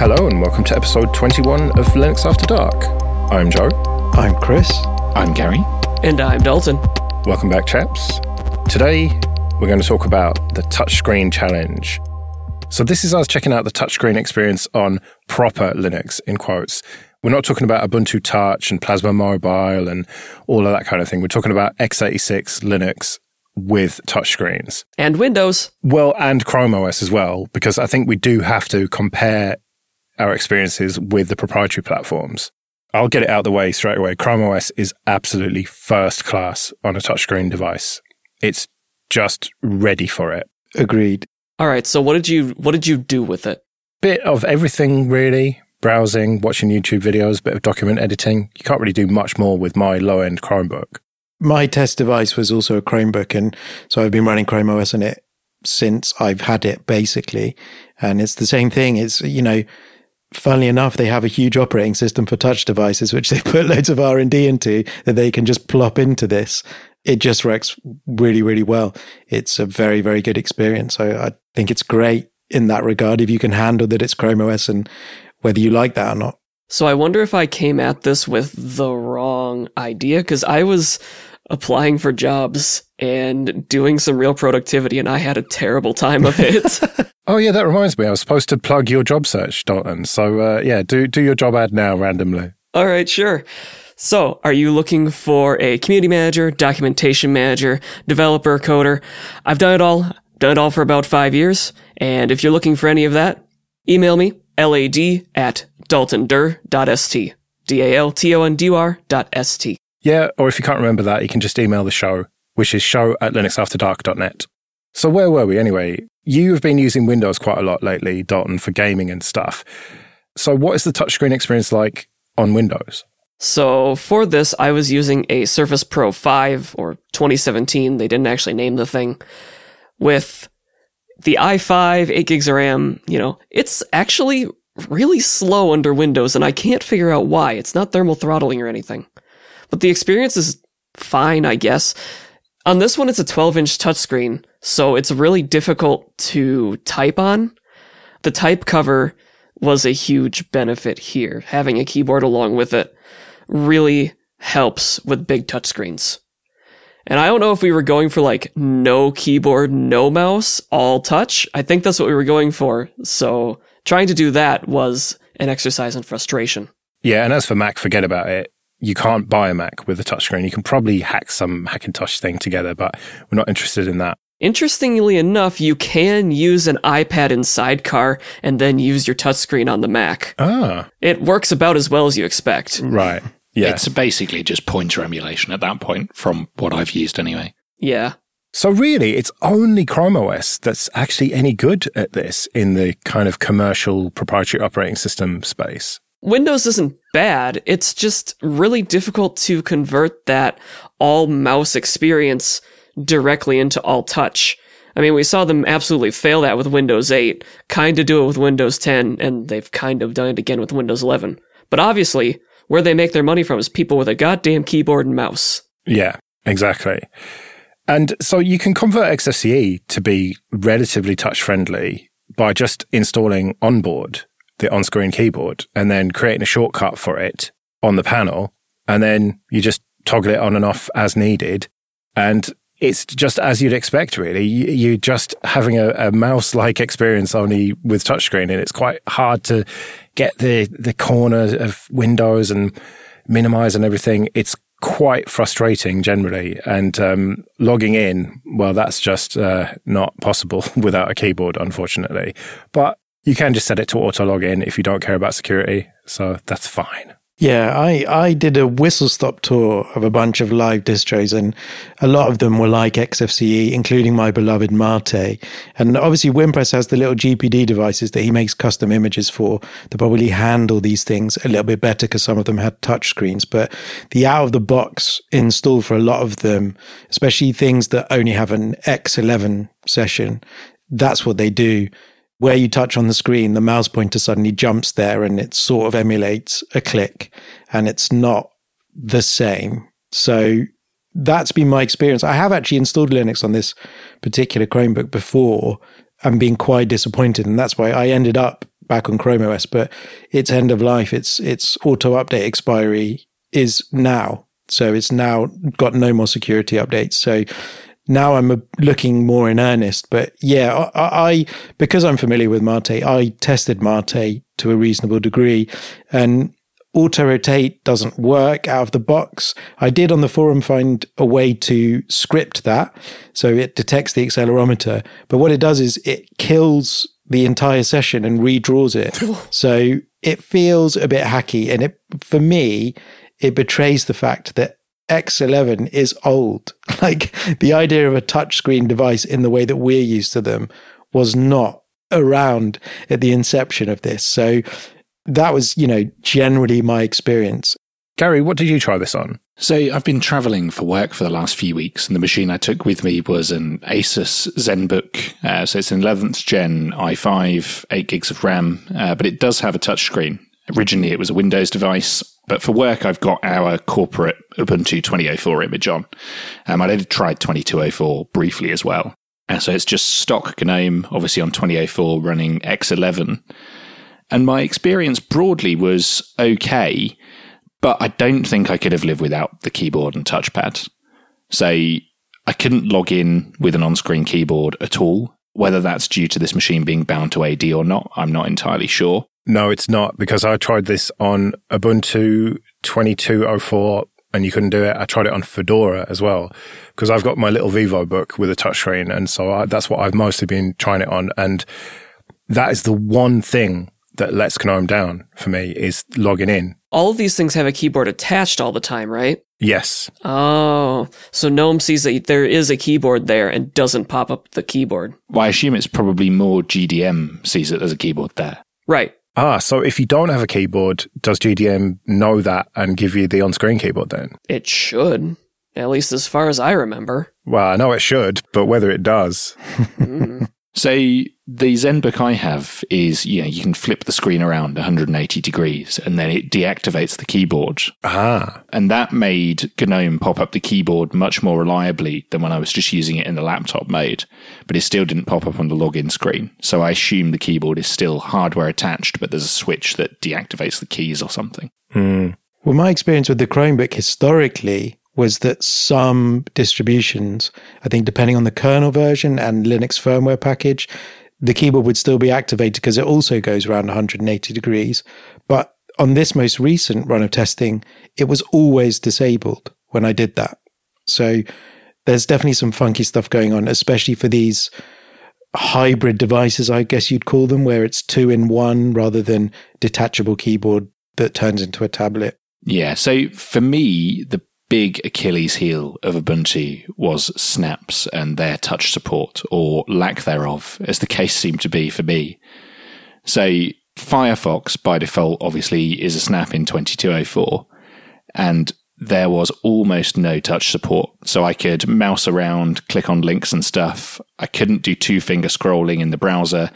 Hello, and welcome to episode 21 of Linux After Dark. I'm Joe. I'm Chris. I'm Gary. And I'm Dalton. Welcome back, chaps. Today, we're going to talk about the touchscreen challenge. So, this is us checking out the touchscreen experience on proper Linux, in quotes. We're not talking about Ubuntu Touch and Plasma Mobile and all of that kind of thing. We're talking about x86 Linux with touchscreens. And Windows. Well, and Chrome OS as well, because I think we do have to compare our experiences with the proprietary platforms. I'll get it out of the way straight away. Chrome OS is absolutely first class on a touchscreen device. It's just ready for it. Agreed. All right, so what did you what did you do with it? Bit of everything really. Browsing, watching YouTube videos, bit of document editing. You can't really do much more with my low-end Chromebook. My test device was also a Chromebook and so I've been running Chrome OS on it since I've had it basically. And it's the same thing. It's you know, funnily enough, they have a huge operating system for touch devices, which they put loads of R and D into that they can just plop into this. It just works really, really well. It's a very, very good experience. So I think it's great in that regard if you can handle that it's Chrome OS and whether you like that or not. So I wonder if I came at this with the wrong idea because I was applying for jobs and doing some real productivity and I had a terrible time of it. oh yeah, that reminds me. I was supposed to plug your job search, Dalton. So uh, yeah, do do your job ad now randomly. All right, sure. So, are you looking for a community manager, documentation manager, developer, coder? I've done it all. Done it all for about five years. And if you're looking for any of that, email me, lad at daltondur.st. D-A-L-T-O-N-D-U-R dot S-T. Yeah, or if you can't remember that, you can just email the show, which is show at linuxafterdark.net. So where were we anyway? You've been using Windows quite a lot lately, Dalton, for gaming and stuff. So what is the touchscreen experience like on Windows? So for this, I was using a Surface Pro 5 or 2017. They didn't actually name the thing with the i5, 8 gigs of RAM. You know, it's actually really slow under Windows and I can't figure out why. It's not thermal throttling or anything. But the experience is fine, I guess. On this one, it's a 12 inch touchscreen, so it's really difficult to type on. The type cover was a huge benefit here. Having a keyboard along with it really helps with big touchscreens. And I don't know if we were going for like no keyboard, no mouse, all touch. I think that's what we were going for. So trying to do that was an exercise in frustration. Yeah, and as for Mac, forget about it you can't buy a Mac with a touchscreen. You can probably hack some Hackintosh thing together, but we're not interested in that. Interestingly enough, you can use an iPad in Sidecar and then use your touchscreen on the Mac. Ah. It works about as well as you expect. Right. Yeah. It's basically just pointer emulation at that point, from what I've used anyway. Yeah. So really, it's only Chrome OS that's actually any good at this in the kind of commercial proprietary operating system space. Windows isn't bad. It's just really difficult to convert that all mouse experience directly into all touch. I mean, we saw them absolutely fail that with Windows 8, kind of do it with Windows 10, and they've kind of done it again with Windows 11. But obviously, where they make their money from is people with a goddamn keyboard and mouse. Yeah, exactly. And so you can convert XFCE to be relatively touch friendly by just installing onboard the on screen keyboard and then creating a shortcut for it on the panel. And then you just toggle it on and off as needed. And it's just as you'd expect, really. You, are just having a, a mouse like experience only with touchscreen. And it's quite hard to get the, the corner of windows and minimize and everything. It's quite frustrating generally. And um, logging in, well, that's just uh, not possible without a keyboard, unfortunately. But you can just set it to auto log in if you don't care about security. So that's fine. Yeah, I, I did a whistle stop tour of a bunch of live distros, and a lot of them were like XFCE, including my beloved Mate. And obviously, Wimpress has the little GPD devices that he makes custom images for that probably handle these things a little bit better because some of them had touch screens. But the out of the box install for a lot of them, especially things that only have an X11 session, that's what they do where you touch on the screen, the mouse pointer suddenly jumps there and it sort of emulates a click and it's not the same. So that's been my experience. I have actually installed Linux on this particular Chromebook before and been quite disappointed. And that's why I ended up back on Chrome OS, but its end of life, its its auto update expiry is now. So it's now got no more security updates. So now I'm looking more in earnest. But yeah, I, I because I'm familiar with Mate, I tested Mate to a reasonable degree, and auto rotate doesn't work out of the box. I did on the forum find a way to script that. So it detects the accelerometer. But what it does is it kills the entire session and redraws it. so it feels a bit hacky. And it, for me, it betrays the fact that X11 is old. Like the idea of a touchscreen device in the way that we're used to them was not around at the inception of this. So that was, you know, generally my experience. Gary, what did you try this on? So I've been traveling for work for the last few weeks, and the machine I took with me was an Asus ZenBook. Uh, so it's an 11th gen i5, 8 gigs of RAM, uh, but it does have a touchscreen. Originally, it was a Windows device, but for work, I've got our corporate Ubuntu 2004 image on. Um, I'd tried 2204 briefly as well. And so it's just stock GNOME, obviously on 2004 running X11. And my experience broadly was okay, but I don't think I could have lived without the keyboard and touchpad. Say, I couldn't log in with an on screen keyboard at all. Whether that's due to this machine being bound to AD or not, I'm not entirely sure. No, it's not because I tried this on Ubuntu 2204 and you couldn't do it. I tried it on Fedora as well because I've got my little Vivo book with a touchscreen. And so I, that's what I've mostly been trying it on. And that is the one thing that lets GNOME down for me is logging in. All of these things have a keyboard attached all the time, right? Yes. Oh, so GNOME sees that there is a keyboard there and doesn't pop up the keyboard. Well, I assume it's probably more GDM sees it as a keyboard there. Right. Ah, so if you don't have a keyboard, does GDM know that and give you the on screen keyboard then? It should, at least as far as I remember. Well, I know it should, but whether it does. mm. So the ZenBook I have is, you know, you can flip the screen around 180 degrees and then it deactivates the keyboard. Ah. And that made GNOME pop up the keyboard much more reliably than when I was just using it in the laptop mode. But it still didn't pop up on the login screen. So I assume the keyboard is still hardware attached, but there's a switch that deactivates the keys or something. Hmm. Well, my experience with the Chromebook historically was that some distributions, I think depending on the kernel version and Linux firmware package, the keyboard would still be activated because it also goes around 180 degrees. But on this most recent run of testing, it was always disabled when I did that. So there's definitely some funky stuff going on, especially for these hybrid devices, I guess you'd call them, where it's two in one rather than detachable keyboard that turns into a tablet. Yeah. So for me, the big Achilles heel of Ubuntu was snaps and their touch support, or lack thereof, as the case seemed to be for me. So Firefox by default obviously is a snap in 2204, and there was almost no touch support. So I could mouse around, click on links and stuff. I couldn't do two finger scrolling in the browser.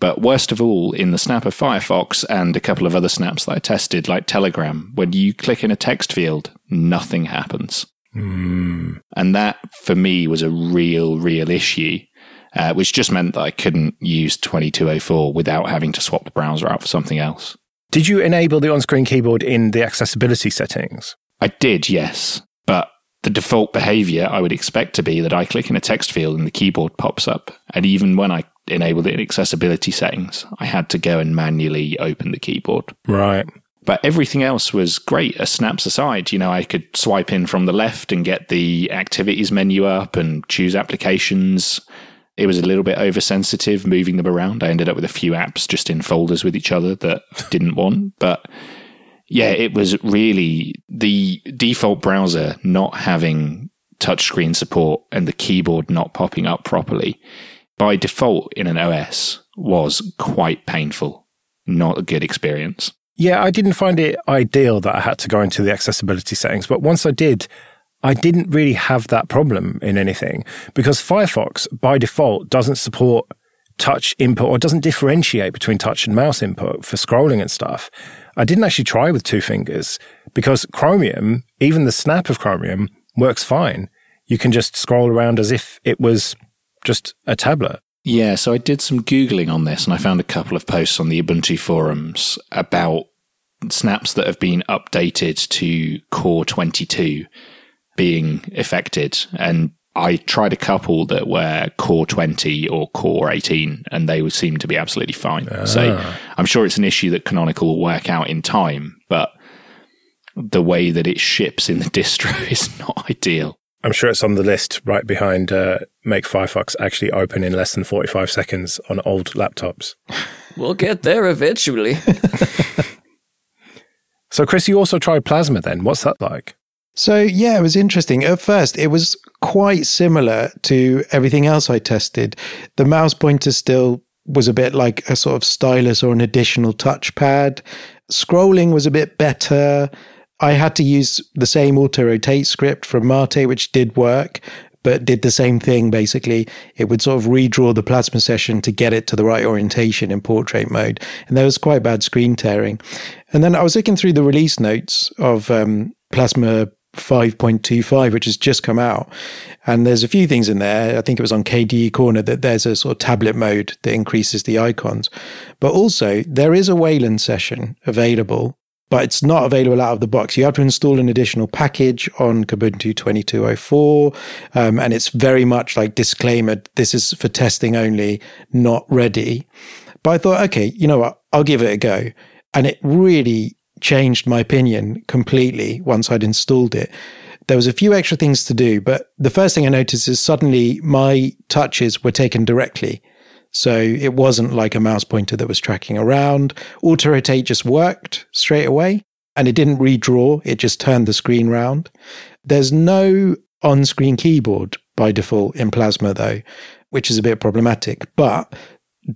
But worst of all, in the snap of Firefox and a couple of other snaps that I tested, like Telegram, when you click in a text field, nothing happens. Mm. And that, for me, was a real, real issue, uh, which just meant that I couldn't use 2204 without having to swap the browser out for something else. Did you enable the on screen keyboard in the accessibility settings? I did, yes. But the default behavior I would expect to be that I click in a text field and the keyboard pops up. And even when I enabled it in accessibility settings, I had to go and manually open the keyboard. Right. But everything else was great, as snaps aside. You know, I could swipe in from the left and get the activities menu up and choose applications. It was a little bit oversensitive moving them around. I ended up with a few apps just in folders with each other that didn't want. But yeah, it was really the default browser not having touchscreen support and the keyboard not popping up properly by default in an OS was quite painful. Not a good experience. Yeah, I didn't find it ideal that I had to go into the accessibility settings, but once I did, I didn't really have that problem in anything because Firefox by default doesn't support touch input or doesn't differentiate between touch and mouse input for scrolling and stuff. I didn't actually try with two fingers because Chromium, even the snap of Chromium, works fine. You can just scroll around as if it was just a tablet. Yeah, so I did some Googling on this and I found a couple of posts on the Ubuntu forums about snaps that have been updated to Core 22 being affected. And I tried a couple that were Core 20 or Core 18, and they would seem to be absolutely fine. Ah. So I'm sure it's an issue that Canonical will work out in time, but the way that it ships in the distro is not ideal. I'm sure it's on the list right behind uh, make Firefox actually open in less than 45 seconds on old laptops. We'll get there eventually. so, Chris, you also tried Plasma then. What's that like? So, yeah, it was interesting. At first, it was quite similar to everything else I tested. The mouse pointer still was a bit like a sort of stylus or an additional touchpad. Scrolling was a bit better. I had to use the same auto rotate script from Mate, which did work, but did the same thing basically. It would sort of redraw the plasma session to get it to the right orientation in portrait mode. And there was quite bad screen tearing. And then I was looking through the release notes of um, Plasma 5.25, which has just come out. And there's a few things in there. I think it was on KDE Corner that there's a sort of tablet mode that increases the icons. But also, there is a Wayland session available but it's not available out of the box. You have to install an additional package on Kubuntu 2204. Um, and it's very much like disclaimer. This is for testing only, not ready. But I thought, okay, you know what? I'll give it a go. And it really changed my opinion completely once I'd installed it. There was a few extra things to do, but the first thing I noticed is suddenly my touches were taken directly. So it wasn't like a mouse pointer that was tracking around. Auto rotate just worked straight away and it didn't redraw. It just turned the screen round. There's no on screen keyboard by default in Plasma though, which is a bit problematic. But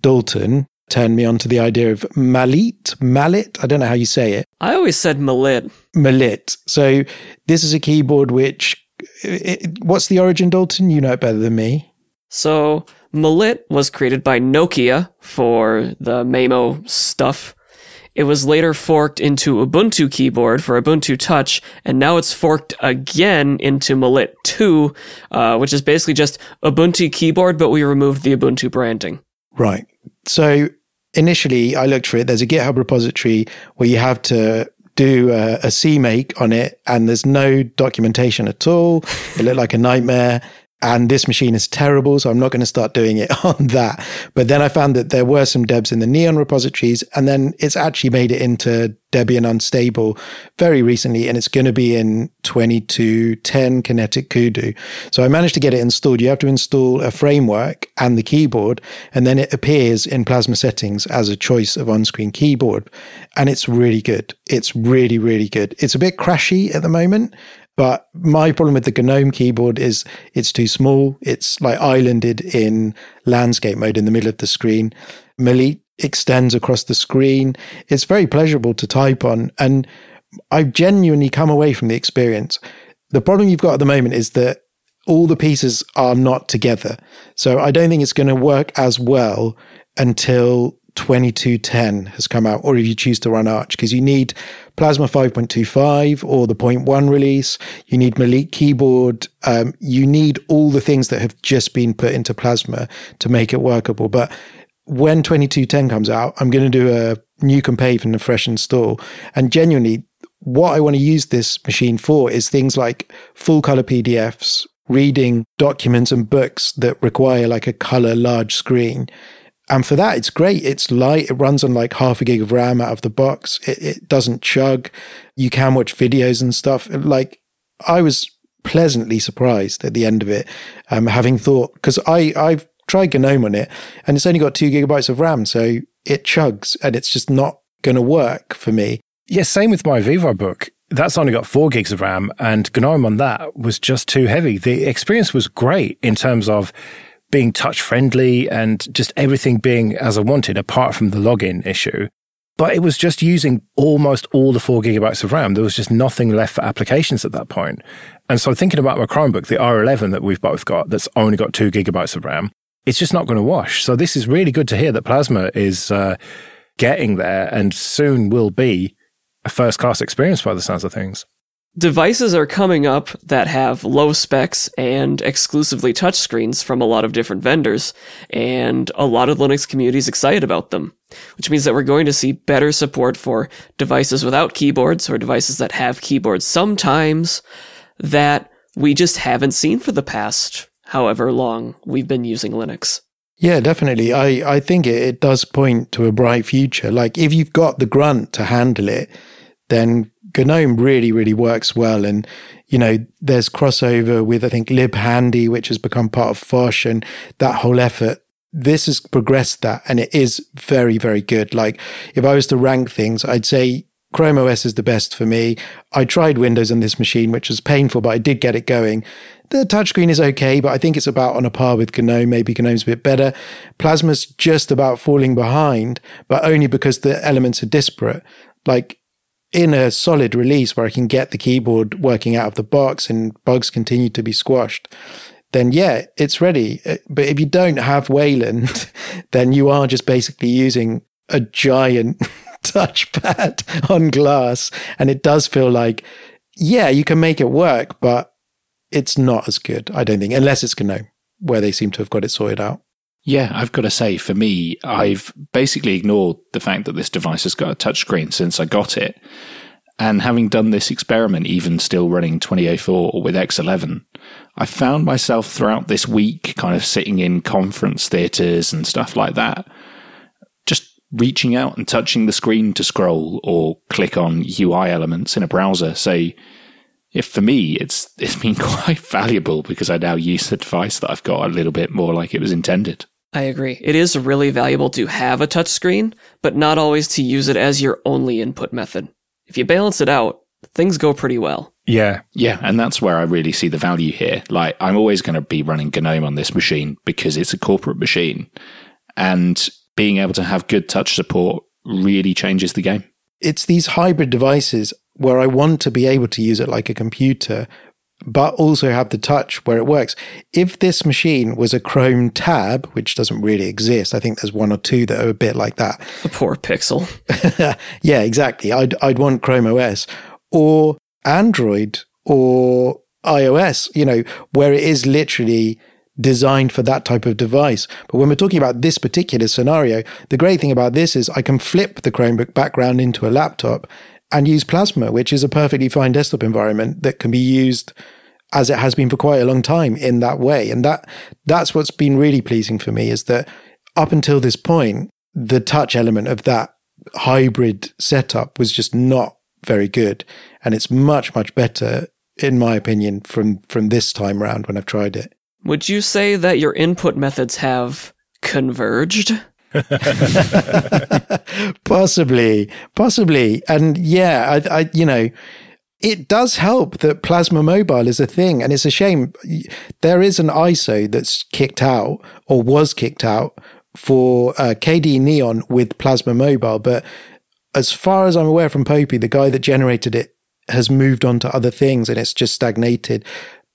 Dalton turned me on to the idea of Maliit, Mallet. I don't know how you say it. I always said Maliit. Maliit. So this is a keyboard which, it, what's the origin, Dalton? You know it better than me. So Maliit was created by Nokia for the Maemo stuff. It was later forked into Ubuntu keyboard for Ubuntu Touch, and now it's forked again into Maliit 2, uh, which is basically just Ubuntu keyboard, but we removed the Ubuntu branding. Right. So initially, I looked for it. There's a GitHub repository where you have to do a, a CMake on it, and there's no documentation at all. It looked like a nightmare and this machine is terrible, so I'm not going to start doing it on that. But then I found that there were some debs in the Neon repositories, and then it's actually made it into Debian Unstable very recently, and it's going to be in 2210 Kinetic Kudu. So I managed to get it installed. You have to install a framework and the keyboard, and then it appears in Plasma settings as a choice of on-screen keyboard. And it's really good. It's really, really good. It's a bit crashy at the moment. But my problem with the GNOME keyboard is it's too small. It's like islanded in landscape mode in the middle of the screen. Maliit extends across the screen. It's very pleasurable to type on. And I've genuinely come away from the experience. The problem you've got at the moment is that all the pieces are not together. So I don't think it's going to work as well until 2210 has come out, or if you choose to run Arch, because you need Plasma 5.25 or the 0.1 release, you need Maliit keyboard, um, you need all the things that have just been put into Plasma to make it workable. But when 2210 comes out, I'm going to do a new compave and a fresh install. And genuinely, what I want to use this machine for is things like full color PDFs, reading documents and books that require like a color large screen and for that, it's great. It's light. It runs on like half a gig of RAM out of the box. It, it doesn't chug. You can watch videos and stuff. Like I was pleasantly surprised at the end of it, um, having thought, because I, I've tried GNOME on it and it's only got two gigabytes of RAM. So it chugs and it's just not going to work for me. Yeah, same with my VivoBook. That's only got four gigs of RAM, and GNOME on that was just too heavy. The experience was great in terms of being touch friendly and just everything being as I wanted, apart from the login issue. But it was just using almost all the four gigabytes of RAM. There was just nothing left for applications at that point. And so thinking about my Chromebook, the R11 that we've both got, that's only got two gigabytes of RAM, it's just not going to wash. So this is really good to hear that Plasma is uh, getting there and soon will be a first class experience by the sounds of things. Devices are coming up that have low specs and exclusively touchscreens from a lot of different vendors, and a lot of Linux communities excited about them, which means that we're going to see better support for devices without keyboards or devices that have keyboards sometimes that we just haven't seen for the past however long we've been using Linux. Yeah, definitely. I, I think it, it does point to a bright future. Like if you've got the grunt to handle it, then GNOME really, really works well. And, you know, there's crossover with, I think, libhandy, which has become part of Phosh and that whole effort. This has progressed that and it is very, very good. Like if I was to rank things, I'd say Chrome OS is the best for me. I tried Windows on this machine, which was painful, but I did get it going. The touchscreen is okay, but I think it's about on a par with GNOME. Maybe GNOME's a bit better. Plasma's just about falling behind, but only because the elements are disparate. Like in a solid release where I can get the keyboard working out of the box and bugs continue to be squashed, then yeah, it's ready. Uh, but if you don't have Wayland, then you are just basically using a giant touchpad on glass. And it does feel like, yeah, you can make it work, but it's not as good, I don't think, unless it's GNOME, where they seem to have got it sorted out. Yeah, I've got to say, for me, I've basically ignored the fact that this device has got a touchscreen since I got it. And having done this experiment, even still running 2004 with X11, I found myself throughout this week kind of sitting in conference theaters and stuff like that, just reaching out and touching the screen to scroll or click on UI elements in a browser. So, if for me, it's it's been quite valuable because I now use the device that I've got a little bit more like it was intended. I agree. It is really valuable to have a touchscreen, but not always to use it as your only input method. If you balance it out, things go pretty well. Yeah. Yeah, and that's where I really see the value here. Like, I'm always going to be running GNOME on this machine because it's a corporate machine. And being able to have good touch support really changes the game. It's these hybrid devices where I want to be able to use it like a computer, but also have the touch where it works. If this machine was a Chrome tab, which doesn't really exist, I think there's one or two that are a bit like that. The poor Pixel. yeah, exactly. I'd I'd want Chrome OS or Android or iOS, you know, where it is literally designed for that type of device. But when we're talking about this particular scenario, the great thing about this is I can flip the Chromebook background into a laptop and use Plasma, which is a perfectly fine desktop environment that can be used as it has been for quite a long time in that way. And that that's what's been really pleasing for me is that up until this point, the touch element of that hybrid setup was just not very good. And it's much, much better, in my opinion, from from this time round when I've tried it. Would you say that your input methods have converged? possibly, possibly, and yeah, I, I, you know, it does help that Plasma Mobile is a thing, and it's a shame there is an ISO that's kicked out or was kicked out for uh, KDE Neon with Plasma Mobile, but as far as I'm aware from Popey, the guy that generated it has moved on to other things, and it's just stagnated.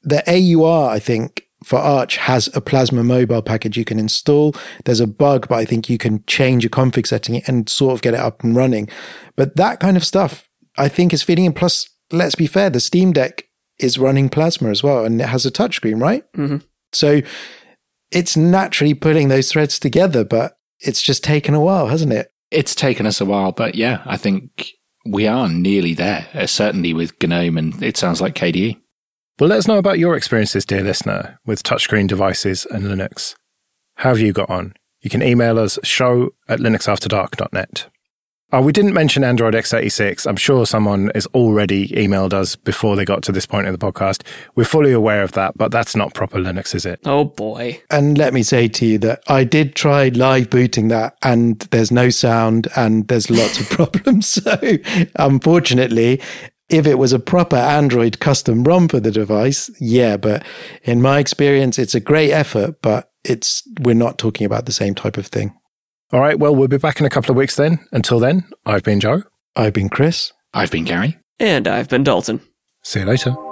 The AUR, I think, for Arch has a Plasma mobile package you can install. There's a bug, but I think you can change a config setting and sort of get it up and running. But that kind of stuff, I think, is fitting in. Plus, let's be fair, the Steam Deck is running Plasma as well, and it has a touchscreen, right? Mm-hmm. So it's naturally putting those threads together, but it's just taken a while, hasn't it? It's taken us a while, but yeah, I think we are nearly there, uh, certainly with GNOME, and it sounds like KDE. Well, let us know about your experiences, dear listener, with touchscreen devices and Linux. How have you got on? You can email us show at linuxafterdark.net. Oh, we didn't mention Android x86. I'm sure someone has already emailed us before they got to this point in the podcast. We're fully aware of that, but that's not proper Linux, is it? Oh boy. And let me say to you that I did try live booting that and there's no sound and there's lots of problems. So unfortunately, if it was a proper Android custom ROM for the device, yeah, but in my experience, it's a great effort, but it's we're not talking about the same type of thing. All right, well, we'll be back in a couple of weeks then. Until then, I've been Joe. I've been Chris. I've been Gary. And I've been Dalton. See you later.